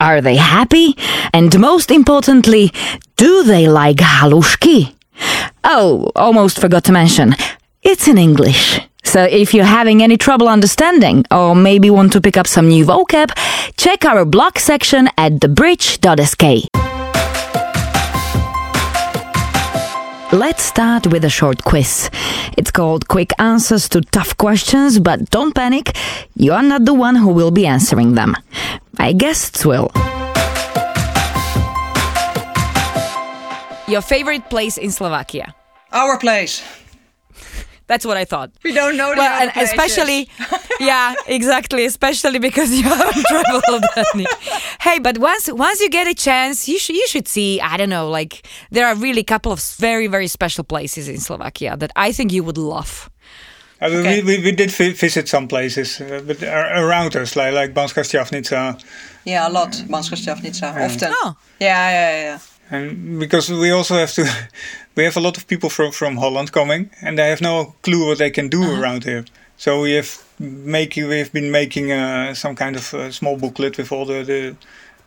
Are they happy? And most importantly, do they like halushki? Oh, almost forgot to mention, it's in English. So if you're having any trouble understanding or maybe want to pick up some new vocab, check our blog section at thebridge.sk. Let's start with a short quiz. It's called Quick Answers to Tough Questions, but don't panic, you are not the one who will be answering them. My guests will. Your favorite place in Slovakia? Our place. That's what I thought. We don't know the Well, and especially, yeah, exactly. Especially because you haven't traveled any. Hey, but once once you get a chance, you should you should see. I don't know, like there are really a couple of very very special places in Slovakia that I think you would love. Uh, we- Okay. we, we, we did vi- visit some places, uh, but ar- around us, like like Banska Štiavnica, Yeah, a lot. Banska Štiavnica. Often. Oh. Yeah, yeah, yeah. And because we also have to, we have a lot of people from from Holland coming, and they have no clue what they can do Uh-huh. around here. So we have making we have been making uh, some kind of uh, small booklet with all the, the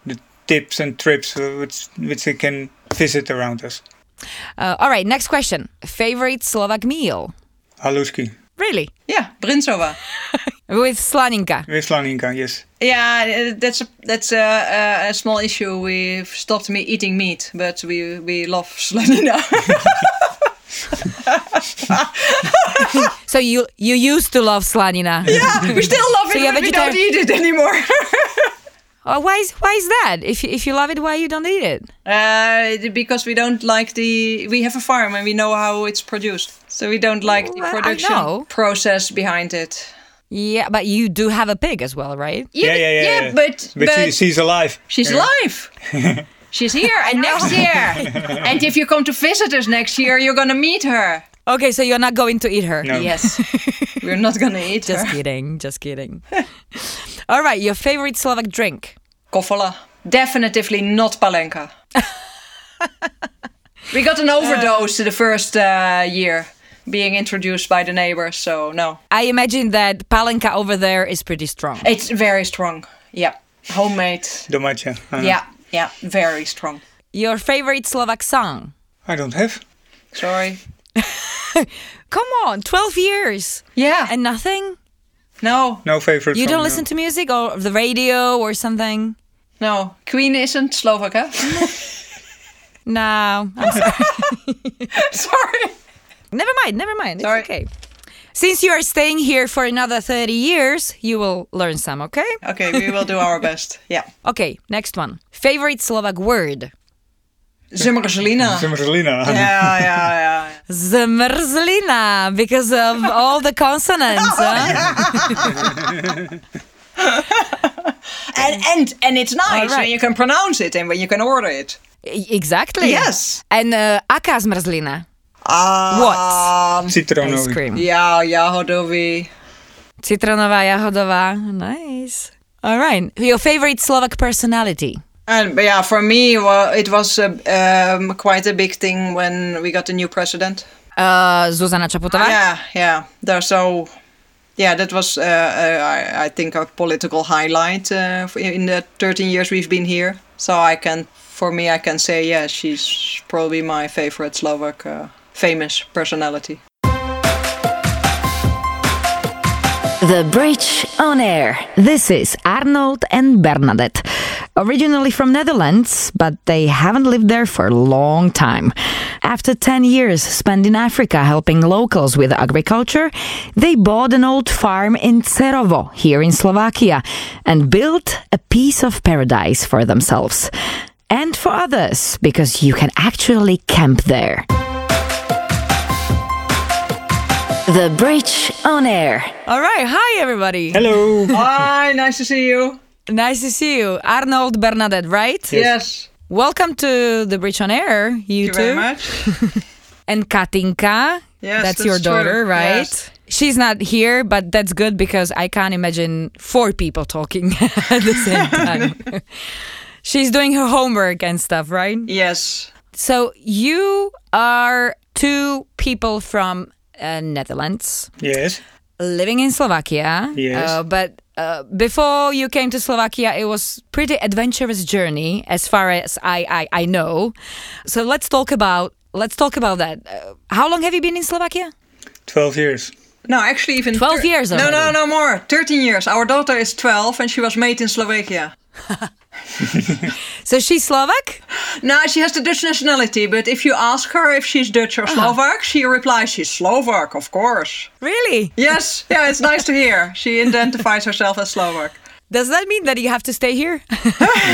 the tips and trips uh, which which they can visit around us. Uh, all right, next question. Favorite Slovak meal? Haluski Really? Yeah, Brinsova. With slaninka. with Slaninka, yes. Yeah, uh, that's a that's a, a, a small issue. We've stopped me eating meat, but we we love slanina. So you you used to love slanina. yeah, we still love it, So you're but we don't eat it anymore. Oh, why is why is that? If you, if you love it, why you don't eat it? uh, because we don't like the. We have a farm and we know how it's produced, so we don't like the Well, I production process behind it. Yeah, but you do have a pig as well, right? Yeah, yeah, yeah. yeah. but but, she, she's alive. She's alive. She's here, and next year, and if you come to visit us next year, you're gonna meet her. Okay, so you're not going to eat her. No. Yes, we're not gonna eat Just her. kidding, just kidding. All right, your favorite Slovak drink? Kofola, Definitely not Palenka. we got an overdose the first uh, year, being introduced by the neighbors. So no, I imagine that palenka over there is pretty strong. it's very strong. Yeah, homemade. Domáca. Uh, Yeah, yeah, very strong. Your favorite Slovak song? I don't have. Sorry. Come on, 12 years Yeah, and nothing? no, No favorite. You song, don't no. listen to music or the radio or something? no. Queen isn't Slovak, huh? No, I'm sorry. Sorry. Never mind, never mind. It's okay. Since you are staying here for another 30 years, you will learn some, okay? Okay, we will do our best. Yeah. Okay, next one. Favorite Slovak word? Zimmerzelina. Zimmerzelina. Yeah, yeah, yeah. Zmrzlina, because of all the consonants. huh? And and and it's nice All right. when you can pronounce it and when you can order it. Exactly. Yes. And uh, aká zmrzlina? Ah. What? Ice Citronovi. cream. Yeah, jahodovi. Citronová, jahodová. Nice. All right. Your favorite Slovak personality? And yeah, for me, well, it was uh, um, quite a big thing when we got a new president. Uh, Zuzana Čaputová? Yeah, yeah. They're so. Yeah, that was, uh, uh, I, I think, a political highlight uh, in the 13 years we've been here. So I can, for me, I can say, yeah, she's probably my favorite Slovak uh, famous personality. The Bridge on Air. This is Arnold and Bernadette. Originally from Netherlands, but they haven't lived there for a long time. After 10 years spent in Africa helping locals with agriculture, they bought an old farm in Cerovo, here in Slovakia, and built a piece of paradise for themselves. And for others, because you can actually camp there. The Bridge on Air. All right. Hi, everybody. Hello. Hi, nice to see you. Nice to see you. Arnold Bernadette, right? Yes. welcome to the Bridge on Air, you too. Thank you two. very much. And Katinka, Yes, that's, your that's true. daughter, right? Yes. She's not here, but that's good because I can't imagine four people talking at the same time. She's doing her homework and stuff, right? Yes. So you are two people from uh, Netherlands Yes. living in Slovakia. Yes. Uh, but uh, before you came to Slovakia, it was pretty adventurous journey, as far as I, I, I know. So let's talk about let's talk about that. Uh, how long have you been in Slovakia? 12 years. No, actually, even 12 years No, no, no more. Thirteen years. Our daughter is twelve, and she was made in Slovakia. So she's Slovak. No, she has the Dutch nationality, but if you ask her if she's Dutch Uh-huh. or Slovak, she replies she's Slovak, of course. Really? Yes, yeah, it's nice to hear. She identifies herself as Slovak. Does that mean that you have to stay here?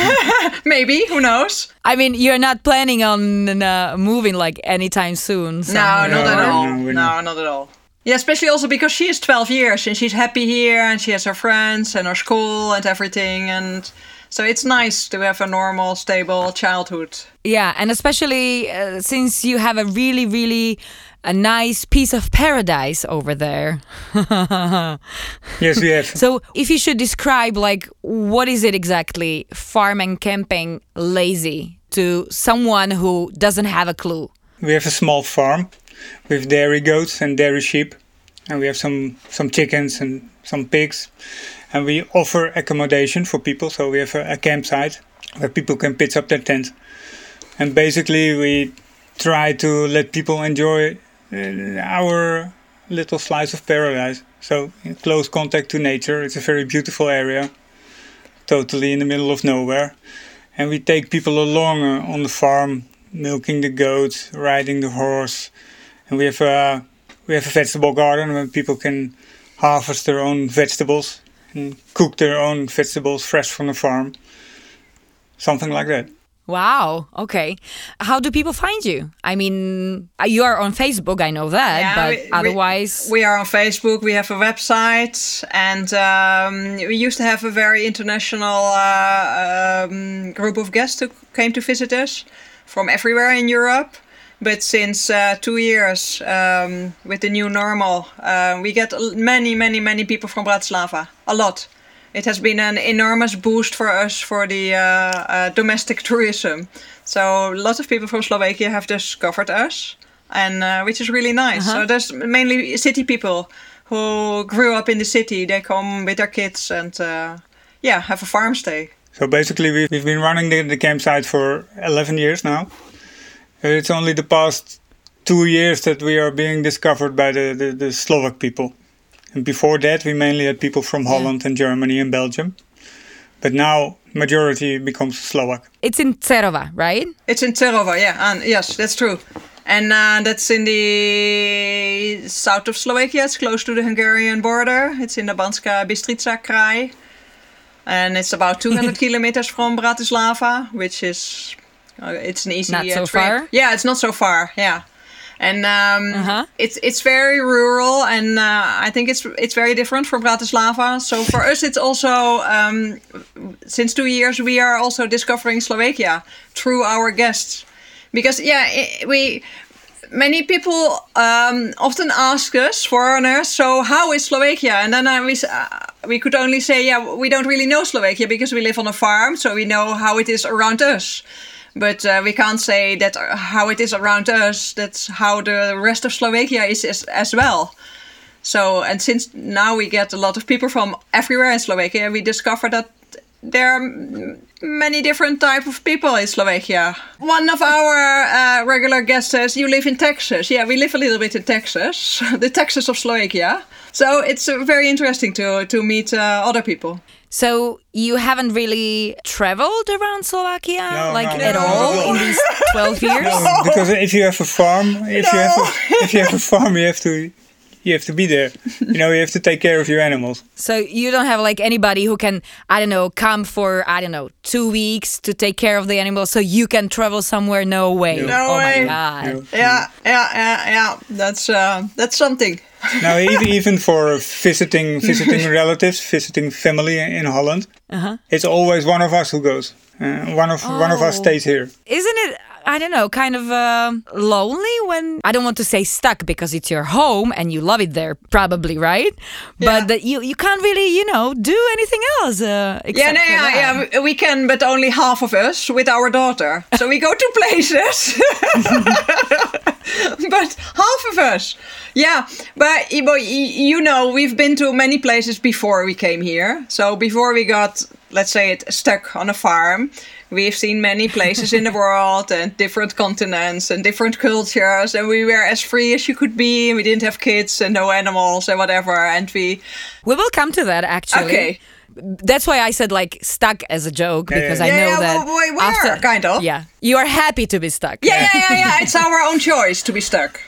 Maybe, who knows? I mean, you're not planning on uh, moving like anytime soon. No, not at all. no, No, we're not. not at all. Yeah, especially also because she is 12 years and she's happy here and she has her friends and her school and everything. And so it's nice to have a normal, stable childhood. Yeah, and especially uh, since you have a really, really a nice piece of paradise over there. Yes, yes. So, if you should describe, like, what is it exactly, farm and camping lazy to someone who doesn't have a clue? We have a small farm with dairy goats and dairy sheep, and we have some some chickens and some pigs, and we offer accommodation for people. So we have a, a campsite where people can pitch up their tent, and basically we try to let people enjoy uh, our little slice of paradise. So in close contact to nature. It's a very beautiful area, totally in the middle of nowhere, and we take people along uh, on the farm milking the goats, riding the horse, and we have a we have a vegetable garden where people can harvest their own vegetables and cook their own vegetables fresh from the farm. Something like that. Wow, okay. How do people find you? I mean, uh, you are on Facebook, I know that, Yeah, but we- we- otherwise. We are on Facebook, we have a website, and um, we used to have a very international uh, um, group of guests who came to visit us from everywhere in Europe. But since uh, two years, um, with the new normal, uh, we get many, many, many people from Bratislava. A lot. It has been an enormous boost for us for the uh, uh, domestic tourism. So lots of people from Slovakia have discovered us, and uh, which is really nice. So there's mainly city people who grew up in the city. They come with their kids and uh, yeah, have a farm stay. So basically, we've, we've been running the, the campsite for 11 years now. It's only the past two years that we are being discovered by the, the, the Slovak people. And before that, we mainly had people from Holland and Germany and Belgium. But now, majority becomes Slovak. It's in Cerova, right? It's in Cerova, yeah, and yes, that's true. And uh, that's in the south of Slovakia. It's close to the Hungarian border. It's in the Banska Bystrica Krai. And it's about 200 kilometers from Bratislava, which is uh, it's an easy Not uh, so trip. far? Yeah, it's not so far. Yeah, and um, Uh-huh. it's it's very rural, and uh, I think it's it's very different from Bratislava. So for us, it's also um, since two years we are also discovering Slovakia through our guests, because yeah, i we many people um, often ask us foreigners, so how is Slovakia? And then uh, we uh, we could only say, yeah, we don't really know Slovakia because we live on a farm, so we know how it is around us. But uh, we can't say that uh, how it is around us. That's how the rest of Slovakia is as, as well. So, and since now we get a lot of people from everywhere in Slovakia, we discover that there are many different type of people in Slovakia. One of our uh, regular guests says, "You live in Texas." Yeah, we live a little bit in Texas, the Texas of Slovakia. So it's uh, very interesting to to meet uh, other people. So you haven't really traveled around Slovakia No, like no, at no, all not at all. in these 12 years? No, because if you have a farm, if you have a, if you have a farm, you have to you have to be there. You know, you have to take care of your animals. So you don't have like anybody who can, I don't know, come for, I don't know, two weeks to take care of the animals so you can travel somewhere? No way. No oh way. my God. You know. Yeah, yeah, yeah, yeah. That's uh, that's something. Now, even, even for visiting visiting relatives, visiting family in Holland, Uh-huh. it's always one of us who goes. Uh, one of one of us Oh. stays here. Isn't it? I don't know, kind of um lonely when I don't want to say stuck because it's your home and you love it there, probably, right? Yeah. But you you can't really, you know, do anything else. Uh, Yeah, no, yeah, yeah. we- can, but only half of us with our daughter. So we go to places, but half of us. Yeah, but you know, we've been to many places before we came here. So before we got, let's say, it stuck on a farm, we've seen many places in the world and different continents and different cultures. And we were as free as you could be. And we didn't have kids and no animals and whatever. And we, We will come to that actually. Okay. That's why I said like stuck as a joke Yeah, because yeah, I know Yeah, that well, we were, after kind of. yeah you are happy to be stuck. yeah, yeah, yeah, yeah. It's our own choice to be stuck.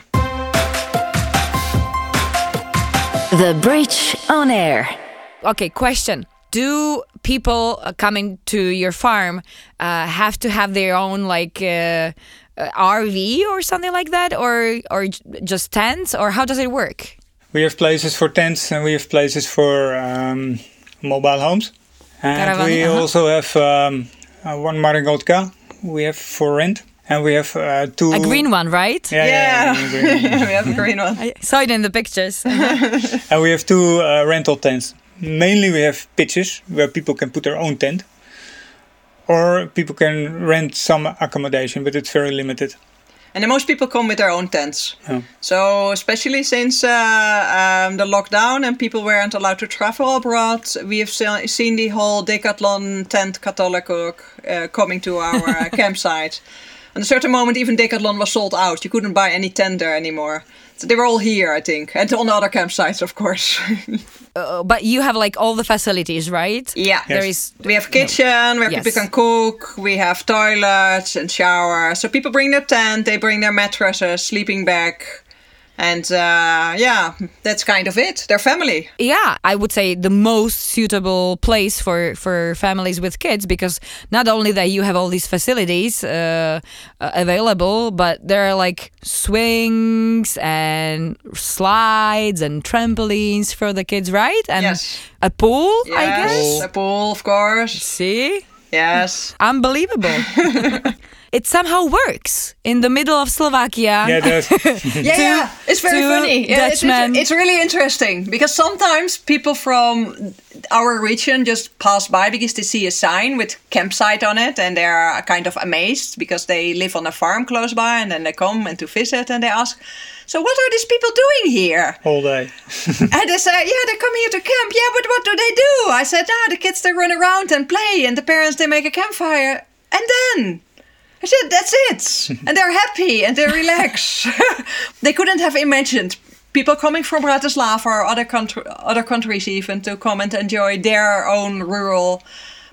The Bridge on Air. Okay, question. Do people uh, coming to your farm uh, have to have their own like uh, uh, RV or something like that, or or just tents, or how does it work? We have places for tents and we have places for um, mobile homes. And Caravan, we uh-huh. also have um, uh, one Maringotka we have for rent. And we have uh, two. A green one, right? Yeah, yeah, Yeah, yeah, green. we have a green one. I saw it in the pictures. and we have two uh, rental tents. Mainly we have pitches where people can put their own tent. Or people can rent some accommodation, but it's very limited. And most people come with their own tents. Oh. So especially since uh, um, the lockdown and people weren't allowed to travel abroad, we have se- seen the whole Decathlon tent catalog uh, coming to our uh, campsite. At a certain moment, even Decathlon was sold out. You couldn't buy any tent there anymore. So they were all here, I think, and on other campsites, of course. Uh, but you have like all the facilities, right? yeah. There Yes. is We have kitchen where Yes. people can cook. We have toilets and shower. So people bring their tent, they bring their mattresses, sleeping bag, and uh, yeah, that's kind of it. Their family. yeah i would say the most suitable place for for families with kids because not only that you have all these facilities uh, uh, available but there are like swings and slides and trampolines for the kids right and Yes. a pool i Yes, guess a pool, of course. see Yes. unbelievable it somehow works in the middle of slovakia Yeah, there's, Yeah, yeah. It's very funny. Yeah, it's, it's, it's really interesting because sometimes people from our region just pass by because they see a sign with campsite on it and they're kind of amazed because they live on a farm close by and then they come and to visit and they ask, So what are these people doing here? all day. And they say, Yeah, they come here to camp. Yeah, but what do they do? I said, Ah, the kids they run around and play and the parents they make a campfire. And then I said, that's it. and they're happy and they relax. they couldn't have imagined people coming from Bratislava or other, country, other countries even to come and enjoy their own rural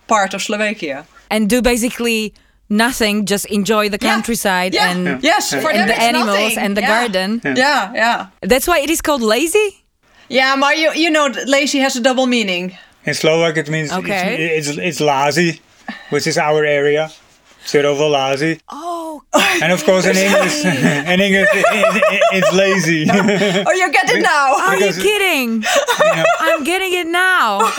part of Slovakia. and do basically nothing just enjoy the countryside Yeah. and Yes, for and them the animals nothing. and the Yeah. garden Yeah, yeah. That's why it is called lazy. Yeah, but you, you know, lazy has a double meaning. In Slovak, it means Okay. it's, it's, it's Lazi, which is our area. Cerovo Lazi. Oh, And of course, in English, in English, it, it, it's lazy. Oh, you get it now. are you kidding? I'm getting it now.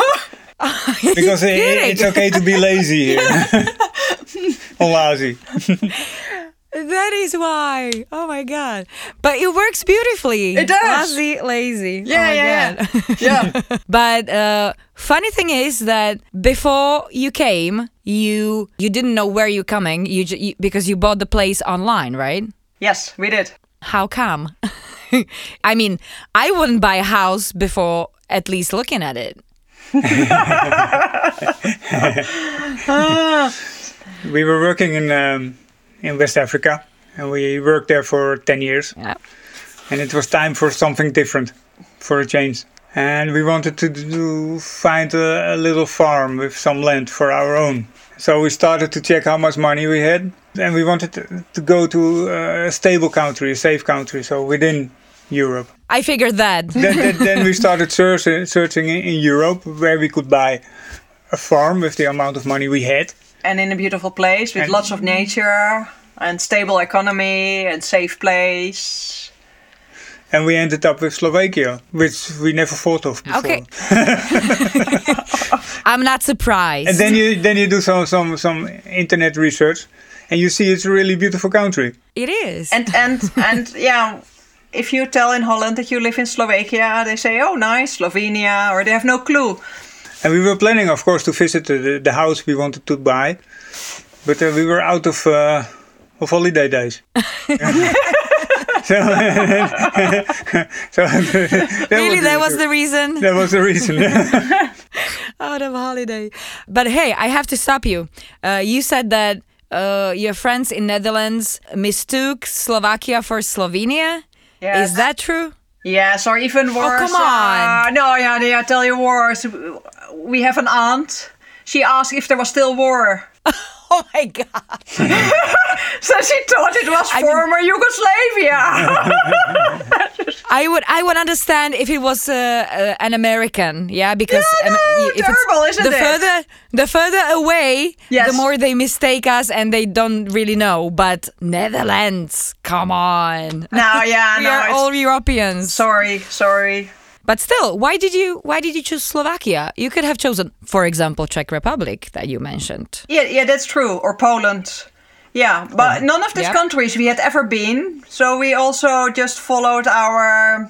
because it, it's okay to be lazy here. or lazy. That is why. Oh my god! But it works beautifully. It does. Lazy, lazy. Yeah, oh my yeah, God. yeah. but uh, funny thing is that before you came, you you didn't know where you're coming. You, ju- you because you bought the place online, right? yes, we did. How come? I mean, I wouldn't buy a house before at least looking at it. We were working in um, in West Africa, and we worked there for ten years. Yeah. and it was time for something different, for a change. And we wanted to do, find a, a little farm with some land for our own. So we started to check how much money we had, and we wanted to, to go to uh, a stable country, a safe country, so within Europe. I figured that. then, then, then we started searching, searching in, in Europe where we could buy a farm with the amount of money we had. And in a beautiful place with And- lots of nature and stable economy and safe place. and we ended up with Slovakia, which we never thought of before. Okay. I'm not surprised. And then you then you do some some some internet research, and you see it's a really beautiful country. it is. and and and yeah if you tell in holland that you live in slovakia they say oh nice slovenia or they have no clue And we were planning, of course, to visit the, the, the house we wanted to buy, but uh, we were out of uh, of holiday days. so, so that really, that the- was the reason. that was the reason. out of holiday. But hey, I have to stop you. Uh, you said that uh, your friends in Netherlands mistook Slovakia for Slovenia. Yes. Is that true? Yes or even worse Oh, come on. uh, no yeah yeah, i tell you worse we have an aunt she asked if there was still war Oh my god! so she thought it was I mean- former Yugoslavia. I would I would understand if it was uh, uh, an American, yeah, because Yeah, um, if terrible, isn't the it? further the further away, Yes. the more they mistake us and they don't really know. But Netherlands, come on, no, yeah, we no. are all Europeans. sorry, sorry. But still, why did you why did you choose Slovakia? You could have chosen, for example, Czech Republic that you mentioned. Yeah, yeah, that's true. Or Poland. Yeah, but none of these Yep. countries we had ever been. So we also just followed our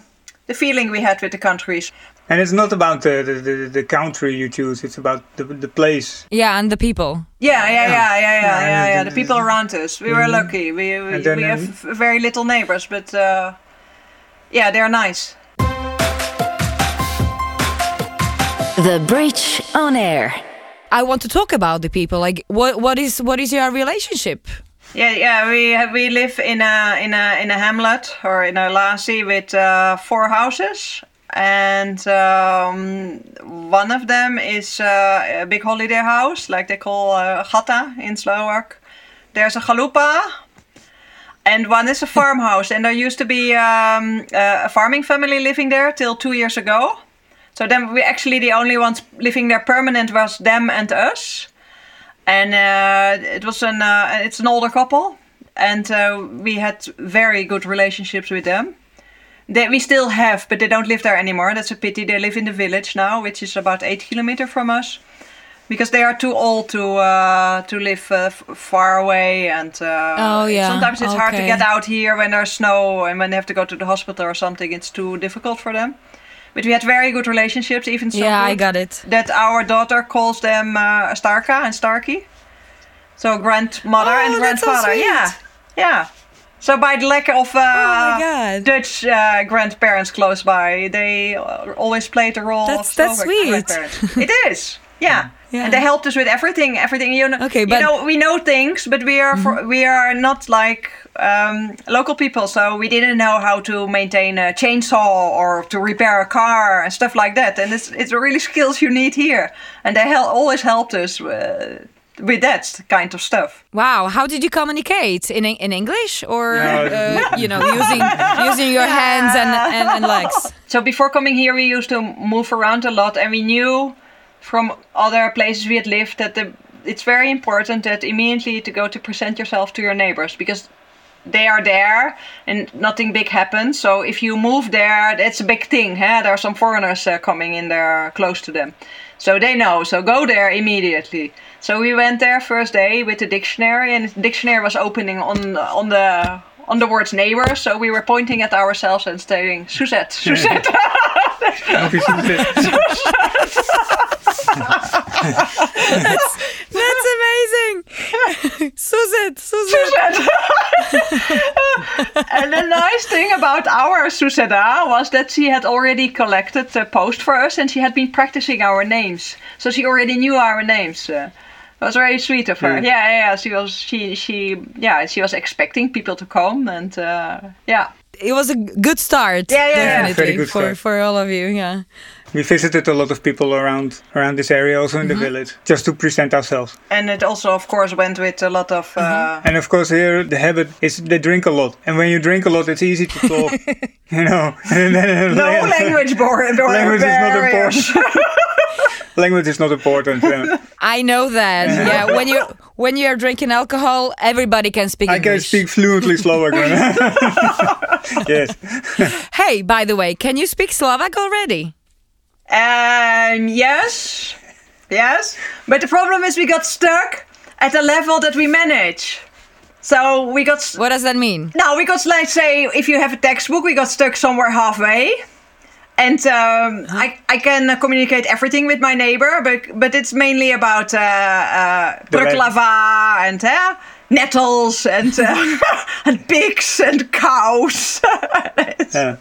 the feeling we had with the countries. and it's not about the, the, the, the country you choose; it's about the, the place. Yeah, and the people. Yeah, yeah, yeah, yeah, yeah, yeah. Yeah, yeah, the- The people around us, we were lucky. We we, then, we um, have very little neighbors, but uh, yeah, they're nice. The Bridge on Air. I want to talk about the people. Like, what what is what is your relationship? Yeah, yeah. We we live in a in a in a hamlet or in a lassie with uh, four houses, and um, one of them is uh, a big holiday house, like they call uh, chata in Slovak. There's a chalupa, and one is a farmhouse. And there used to be um, a farming family living there till two years ago. So then we actually the only ones living there permanent was them and us. And uh, it was an uh, it's an older couple. And uh, we had very good relationships with them. They, we still have but they don't live there anymore. That's a pity. They live in the village now which is about eight kilometer from us. Because they are too old to uh, to live uh, f- far away. And uh, Oh, yeah. sometimes it's hard to get out here when there's snow and when they have to go to the hospital or something. It's too difficult for them but we had very good relationships even so yeah, I got it. that our daughter calls them uh, Starka and Starky. So grandmother Oh, and so grandfather. sweet. yeah, yeah. So by the lack of uh, Oh. Dutch uh, grandparents close by, they uh, always played the role That's- of that's sweet. grandparents. it is. Yeah. Yeah. and they helped us with everything. Everything you know. Okay, but- Mm-hmm. know, we know things, but we are for, we are not like um, local people, so we didn't know how to maintain a chainsaw or to repair a car and stuff like that. And it's it's really skills you need here, and they hel- always helped us uh, with that kind of stuff. Wow, how did you communicate in in English or No. uh, you know using using your hands and, and, and legs? So before coming here, we used to move around a lot, and we knew from other places we had lived that the, it's very important that immediately to go to present yourself to your neighbors because they are there and nothing big happens. So if you move there, that's a big thing. Huh? There are some foreigners uh, coming in there close to them. So they know. So go there immediately. So we went there first day with the dictionary, and the dictionary was opening on on the on the words neighbor. So we were pointing at ourselves and saying Suzette, Suzette. That's amazing, Suzette, Suzette. and the nice thing about our Suseda was that she had already collected the post for us and she had been practicing our names. So she already knew our names. Uh, it was very sweet of her. Mm. Yeah, yeah, yeah. She was she she yeah, she was expecting people to come and uh, yeah. It was a good start, Yeah, yeah, yeah. definitely Very good for start. for all of you. Yeah. We visited a lot of people around around this area, also in the village, just to present ourselves. And it also, of course, went with a lot of. Uh, And of course, here the habit is they drink a lot, and when you drink a lot, it's easy to talk. you know, no language bar- Language is not barriers. language is not important. I know that. Yeah, when you when you are drinking alcohol, everybody can speak I can speak fluently Slovak. yes, Hey, by the way, can you speak Slovak already? Um, yes, yes. But the problem is we got stuck at a level that we manage. So we got s- What does that mean? Now we got let's say if you have a textbook, we got stuck somewhere halfway. And um, I, I can uh, communicate everything with my neighbor, but but it's mainly about uh, uh, The and uh, nettles and uh, and pigs and cows. yeah.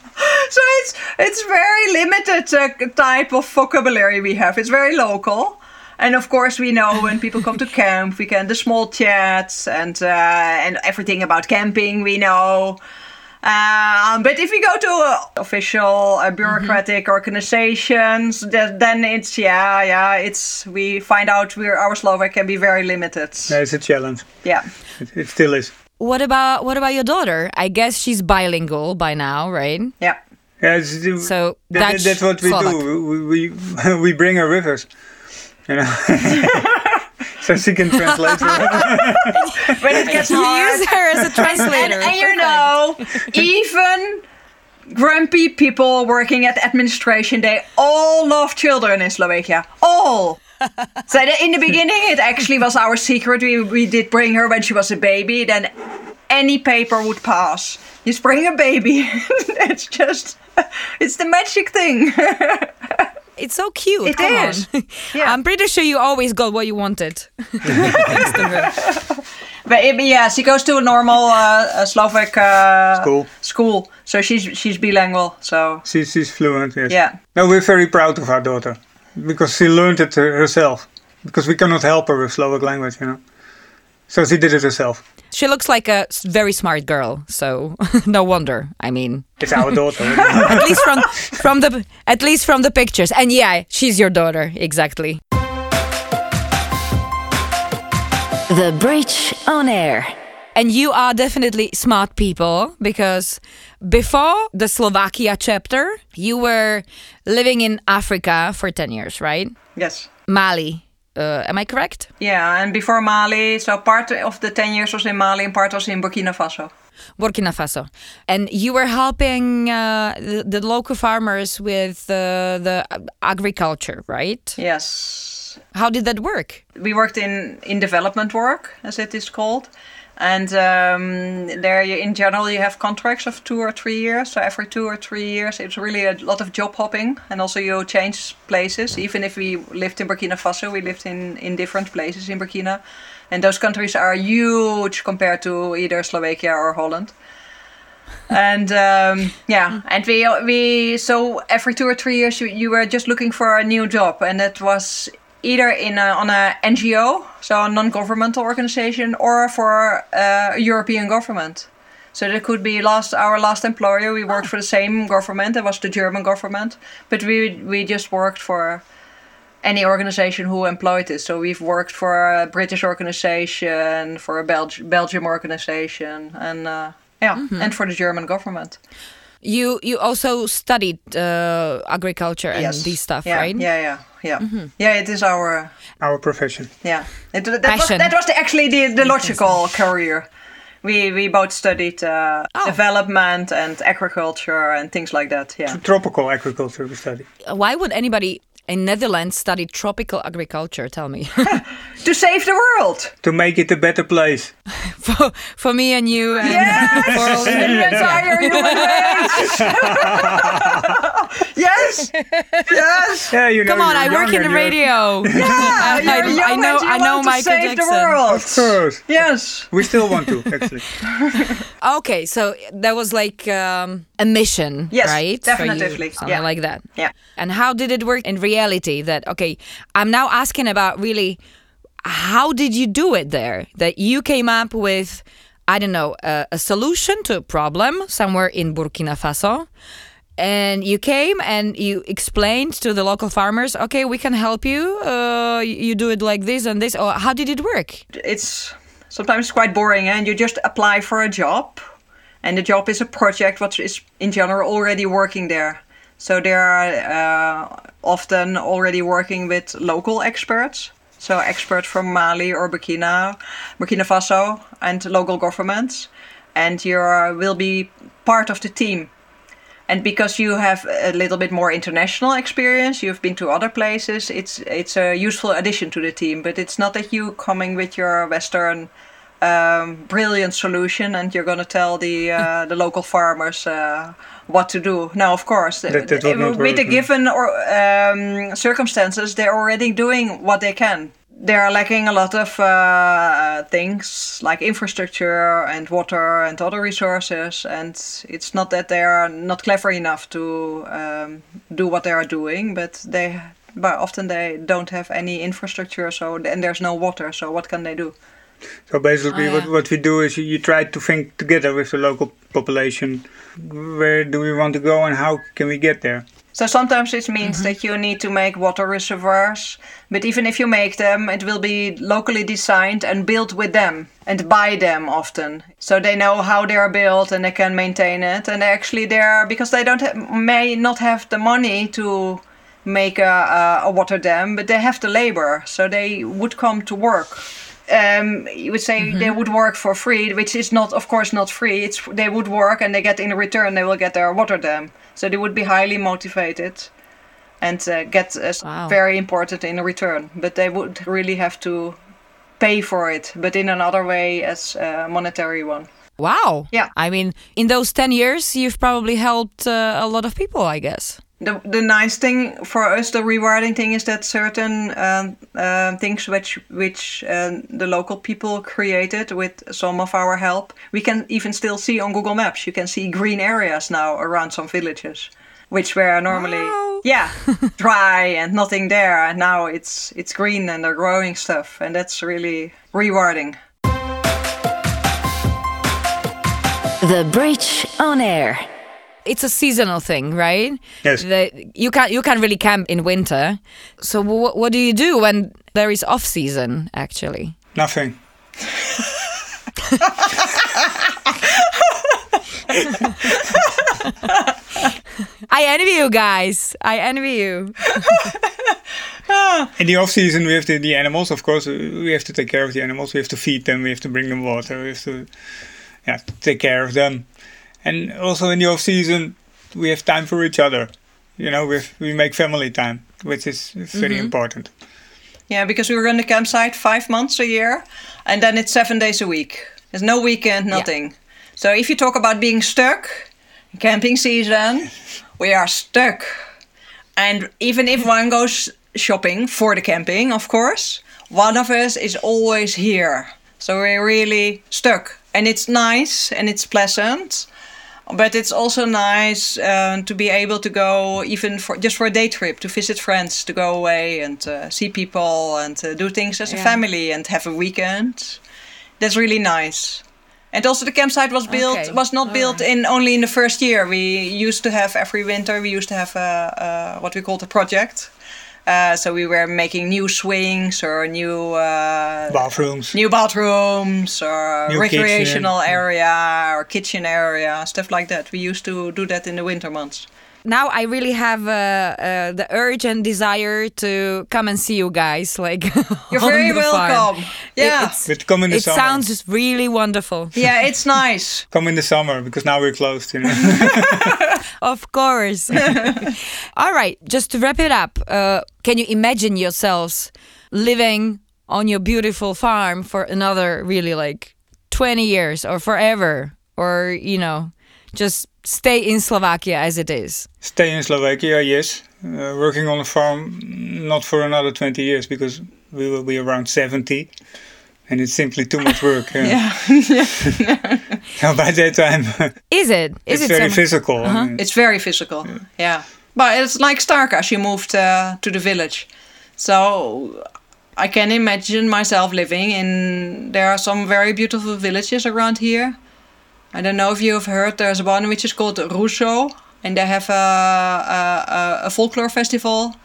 So it's it's very limited uh, type of vocabulary we have. It's very local, and of course we know when people come to camp, we can the small chats and uh, and everything about camping we know. Um, but if we go to uh, official uh, bureaucratic organizations, th- then it's yeah yeah it's we find out we're our Slovak can be very limited. Yeah, it's a challenge. Yeah. It, it still is. What about what about your daughter? I guess she's bilingual by now, right? Yeah. Yeah, So that- Dutch, that's what we Slovak. do. We, we we bring her with us. You know, so she can translate. for. When it gets You hard. use her as a and, translator. and you know, even grumpy people working at administration, they all love children in Slovakia. All. so the- in the beginning, it actually was our secret. We, we did bring her when she was a baby. Then any paper would pass. You bring a baby. it's just, it's the magic thing. It's so cute. It Come is. Yeah. I'm pretty sure you always got what you wanted. Thanks to her. But it, yeah, she goes to a normal uh, Slovak uh, School. School, so she's she's bilingual. So She's she's fluent. Yes. yeah. No, we're very proud of our daughter because she learned it herself. Because we cannot help her with Slovak language, you know. So she did it herself. She looks like a very smart girl, so no wonder. I mean, It's our daughter. at least from from the at least from the pictures. And yeah, she's your daughter, exactly. The Bridge on Air. And you are definitely smart people because before the Slovakia chapter, you were living in Africa for 10 years, right? Yes. Mali. Uh, am I correct? Yeah, and before Mali, so part of the 10 years was in Mali and part was in Burkina Faso. Burkina Faso. And you were helping uh, the, the local farmers with uh, the agriculture, right? Yes. How did that work? We worked in, in development work, as it is called. And um, there, you, in general, you have contracts of two or three years. So every two or three years, it's really a lot of job hopping, and also you change places. Even if we lived in Burkina Faso, we lived in in different places in Burkina, and those countries are huge compared to either Slovakia or Holland. and um, yeah, and we we so every two or three years you, you were just looking for a new job, and that was either in a, on a NGO, so a non-governmental organization, or for uh, a European government. So that could be last our last employer. We worked for the same government. It was the German government, but we we just worked for any organization who employed us. So we've worked for a British organization, for a Belg- Belgium organization, and uh, yeah, and for the German government. You you also studied uh, agriculture and yes. these stuff, yeah, right? Yeah, yeah, yeah. Yeah, it is our Our profession. yeah. It, that was Passion. that was the, actually the, the logical career. We we both studied uh, Oh. development and agriculture and things like that. Yeah. Tropical agriculture we studied. Why would anybody in Netherlands study tropical agriculture? Tell me. to save the world. To make it a better place. for, for me and you and for all Yes, the entire human race. yes, yes. Yeah, you know. Come on, I work in the radio. Yeah, I, you're I young know and you I know want to Michael save Jackson. the world. Of course. Yes. We still want to, actually. Okay, so that was like um, a mission, Yes, right? You, something yeah. like that. Yeah. And how did it work in reality? That okay, I'm now asking about really how did you do it there? That you came up with, I don't know, a, a solution to a problem somewhere in Burkina Faso, and you came and you explained to the local farmers okay we can help you uh, you do it like this and this or how did it work It's sometimes quite boring, and you just apply for a job, and the job is a project what is in general already working there. So they are uh, often already working with local experts, so experts from Mali or Burkina, Burkina Faso, and local governments, and you will be part of the team. And because you have a little bit more international experience, you've been to other places. It's it's a useful addition to the team. But it's not that you coming with your Western um, brilliant solution and you're going to tell the uh, the local farmers uh, what to do. Now, of course, That- that with the no. given or um, circumstances, they're already doing what they can. They are lacking a lot of uh, things like infrastructure and water and other resources, and it's not that they are not clever enough to um, do what they are doing, but they, but often they don't have any infrastructure, so and there's no water, so what can they do? So basically, Oh, what, yeah. what we do is you, you try to think together with the local population. Where do we want to go and how can we get there? So sometimes it means mm-hmm. that you need to make water reservoirs, but even if you make them, it will be locally designed and built with them and by them often. So they know how they are built and they can maintain it. And actually, they're because they don't have, may not have the money to make a, a, a water dam, but they have the labor, so they would come to work. Um, you would say they would work for free, which is not, of course, not free. It's they would work and they get in return they will get their water dam. So they would be highly motivated and uh, get uh, Wow. very important in return. But they would really have to pay for it, but in another way as a monetary one. wow Yeah. i mean in those 10 years you've probably helped uh, a lot of people i guess The, the nice thing for us, the rewarding thing, is that certain um, um things which which um, the local people created with some of our help, we can even still see on Google Maps. You can see green areas now around some villages, which were normally Wow. yeah dry and nothing there, and now it's it's green and they're growing stuff, and that's really rewarding. The Bridge on Air. It's a seasonal thing, right? Yes. The, you can't you can't really camp in winter. So wh- what do you do when there is off season? Actually, Nothing. I envy you guys. I envy you. In the off season, we have the, the animals. Of course, we have to take care of the animals. We have to feed them. We have to bring them water. We have to, yeah, take care of them. And also in the off season, we have time for each other. You know, we we make family time, which is very mm-hmm. important. Yeah, because we run the campsite five months a year, and then it's seven days a week. There's no weekend, nothing. So if you talk about being stuck, camping season, we are stuck. And even if one goes shopping for the camping, of course, one of us is always here. So we're really stuck. And it's nice and it's pleasant. But it's also nice uh, to be able to go even for just for a day trip to visit friends, to go away and uh, see people and uh, do things as a family and have a weekend. That's really nice. And also the campsite was built Okay, was not all built right. in only in the first year. We used to have every winter we used to have a, a what we called a project. Uh, so we were making new swings or new uh, Bathrooms. new bathrooms or New recreational kitchen. area or kitchen area, stuff like that. We used to do that in the winter months. Now I really have uh, uh, the urge and desire to come and see you guys. Like You're very the farm. welcome. It- Yeah. it's- But come in the it summer. sounds just really wonderful. yeah, it's nice. Come in the summer because now we're closed. You know. Of course. All right, just to wrap it up, uh, can you imagine yourselves living on your beautiful farm for another really like 20 years or forever? Or, you know, just stay in Slovakia as it is? Stay in Slovakia, yes. Uh, working on a farm, not for another 20 years because we will be around 70. And it's simply too much work. uh, so by that time, Is it? Is it's it very some- physical. I mean, It's very physical. Yeah. But it's like Starka. She moved uh, to the village. So I can imagine myself living in. There are some very beautiful villages around here. I don't know if you have heard, there's one which is called Hrušov. and they have a, a, a folklore festival,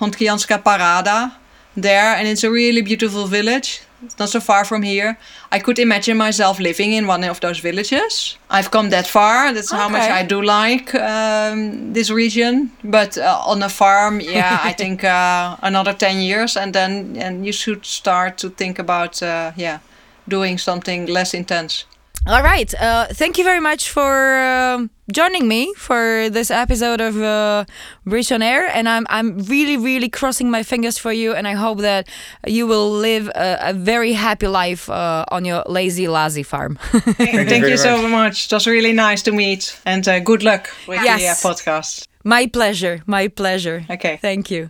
Hontianska Parada, there, and it's a really beautiful village. It's not so far from here. I could imagine myself living in one of those villages. I've come that far. That's how much I do like um, this region. But uh, on a farm, yeah, I think uh, another ten years, and then and you should start to think about uh, yeah, doing something less intense. All right. Uh, thank you very much for um joining me for this episode of uh, Bridge on Air, and I'm I'm really really crossing my fingers for you, and I hope that you will live a, a very happy life uh, on your lazy lazy farm. Thank, you, very so much. much. It was really nice to meet, and uh, good luck with the uh, podcast. my pleasure. My pleasure. Okay. Thank you.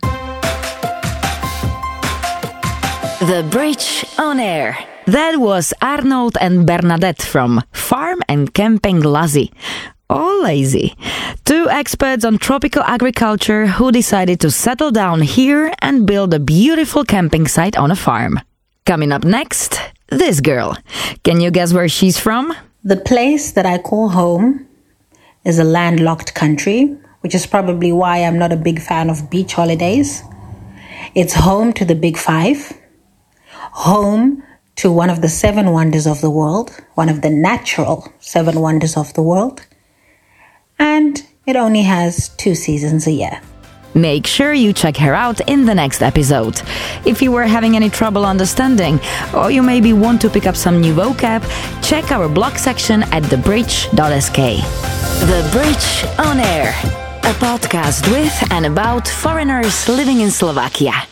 The Bridge on Air. That was Arnold and Bernadette from Farm and Camping Lazy. All lazy. Two experts on tropical agriculture who decided to settle down here and build a beautiful camping site on a farm. Coming up next, this girl. Can you guess where she's from? The place that I call home is a landlocked country, which is probably why I'm not a big fan of beach holidays. It's home to the Big Five, home to one of the seven wonders of the world, one of the natural seven wonders of the world, and it only has two seasons a year. Make sure you check her out in the next episode. If you were having any trouble understanding, or you maybe want to pick up some new vocab, check our blog section at thebridge.sk. The Bridge on Air. A podcast with and about foreigners living in Slovakia.